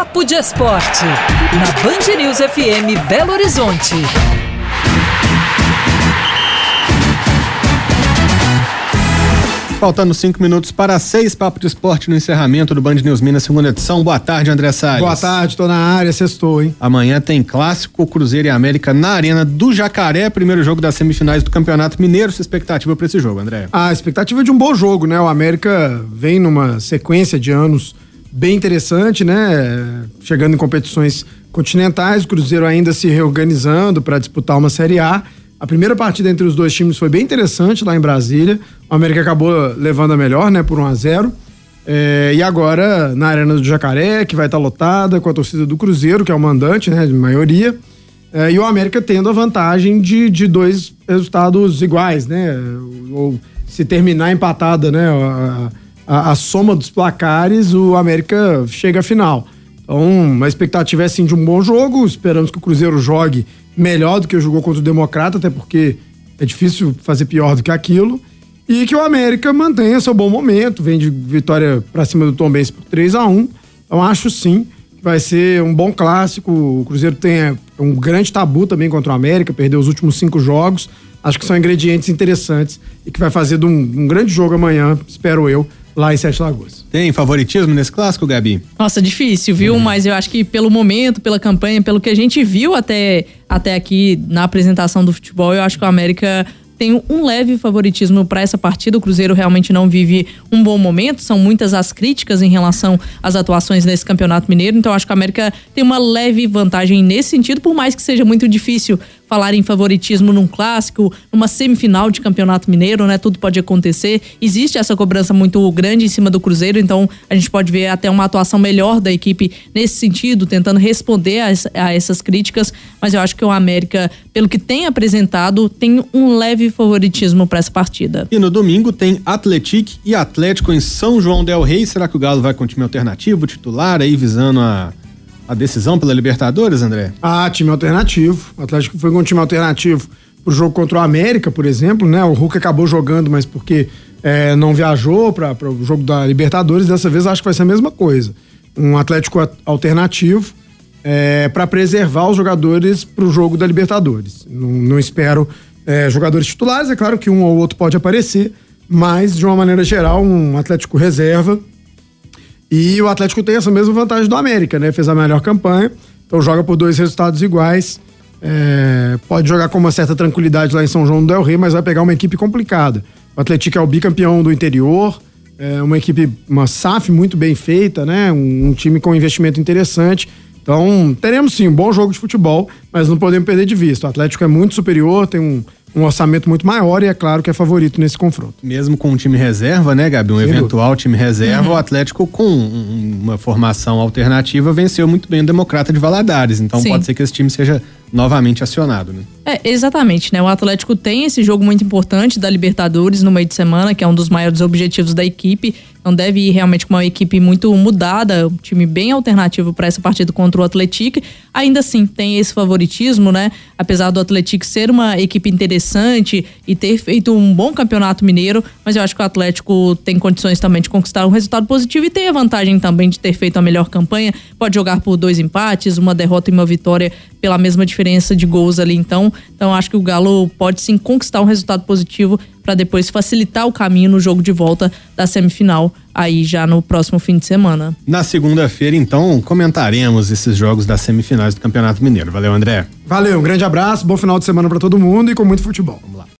Papo de Esporte, na Band News FM Belo Horizonte. Faltando cinco minutos para seis, Papo de Esporte no encerramento do Band News Minas, segunda edição. Boa tarde, André Salles. Boa tarde, tô na área, sextou, hein? Amanhã tem clássico Cruzeiro e América na Arena do Jacaré, primeiro jogo das semifinais do Campeonato Mineiro. Sua expectativa para esse jogo, André? A expectativa é de um bom jogo, né? O América vem numa sequência de anos bem interessante, né? Chegando em competições continentais, o Cruzeiro ainda se reorganizando para disputar uma Série A. A primeira partida entre os dois times foi bem interessante lá em Brasília. O América acabou levando a melhor, né, por 1 a 0 é, e agora na Arena do Jacaré, que vai estar lotada, com a torcida do Cruzeiro, que é o mandante, né, de maioria. É, e o América tendo a vantagem de, de dois resultados iguais, né? Ou se terminar empatada, né? A, a, a soma dos placares, o América chega à final. Então, a expectativa é sim de um bom jogo. Esperamos que o Cruzeiro jogue melhor do que jogou contra o Democrata, até porque é difícil fazer pior do que aquilo. E que o América mantenha seu bom momento, vem de vitória para cima do Tom Benz por 3 a 1 Então acho sim que vai ser um bom clássico. O Cruzeiro tem é, um grande tabu também contra o América, perdeu os últimos cinco jogos. Acho que são ingredientes interessantes e que vai fazer de um, um grande jogo amanhã, espero eu, lá em Sete Lagoas. Tem favoritismo nesse clássico, Gabi? Nossa, difícil, viu? Uhum. Mas eu acho que pelo momento, pela campanha, pelo que a gente viu até, até aqui na apresentação do futebol, eu acho que o América tem um leve favoritismo para essa partida. O Cruzeiro realmente não vive um bom momento. São muitas as críticas em relação às atuações nesse Campeonato Mineiro. Então acho que a América tem uma leve vantagem nesse sentido, por mais que seja muito difícil falar em favoritismo num clássico, numa semifinal de Campeonato Mineiro, né? Tudo pode acontecer. Existe essa cobrança muito grande em cima do Cruzeiro, então a gente pode ver até uma atuação melhor da equipe nesse sentido, tentando responder a, a essas críticas. Mas eu acho que o América, pelo que tem apresentado, tem um leve favoritismo para essa partida. E no domingo tem Atlético e Atlético em São João del Rei. Será que o Galo vai com time alternativo, titular, aí visando a a decisão pela Libertadores, André? Ah, time alternativo. O Atlético foi um time alternativo pro jogo contra o América, por exemplo, né? O Hulk acabou jogando, mas porque é, não viajou para o jogo da Libertadores. Dessa vez acho que vai ser a mesma coisa. Um Atlético alternativo é, para preservar os jogadores para o jogo da Libertadores. Não, não espero é, jogadores titulares, é claro que um ou outro pode aparecer, mas de uma maneira geral, um Atlético reserva e o Atlético tem essa mesma vantagem do América, né? Fez a melhor campanha, então joga por dois resultados iguais. É, pode jogar com uma certa tranquilidade lá em São João do Del Rey, mas vai pegar uma equipe complicada. O Atlético é o bicampeão do interior, é uma equipe, uma SAF muito bem feita, né? Um, um time com investimento interessante. Então, teremos sim um bom jogo de futebol, mas não podemos perder de vista. O Atlético é muito superior, tem um, um orçamento muito maior e é claro que é favorito nesse confronto. Mesmo com um time reserva, né, Gabi? Um Sem eventual dúvida. time reserva, uhum. o Atlético com uma formação alternativa venceu muito bem o Democrata de Valadares. Então Sim. pode ser que esse time seja novamente acionado, né? É, exatamente, né? O Atlético tem esse jogo muito importante da Libertadores no meio de semana, que é um dos maiores objetivos da equipe. Então deve ir realmente com uma equipe muito mudada, um time bem alternativo para essa partida contra o Atlético. Ainda assim, tem esse favoritismo, né? Apesar do Atlético ser uma equipe interessante e ter feito um bom campeonato mineiro, mas eu acho que o Atlético tem condições também de conquistar um resultado positivo e tem a vantagem também de ter feito a melhor campanha. Pode jogar por dois empates, uma derrota e uma vitória pela mesma diferença de gols ali. Então, então acho que o Galo pode sim conquistar um resultado positivo para depois facilitar o caminho no jogo de volta da semifinal aí já no próximo fim de semana. Na segunda-feira, então, comentaremos esses jogos das semifinais do Campeonato Mineiro. Valeu, André. Valeu, um grande abraço, bom final de semana para todo mundo e com muito futebol.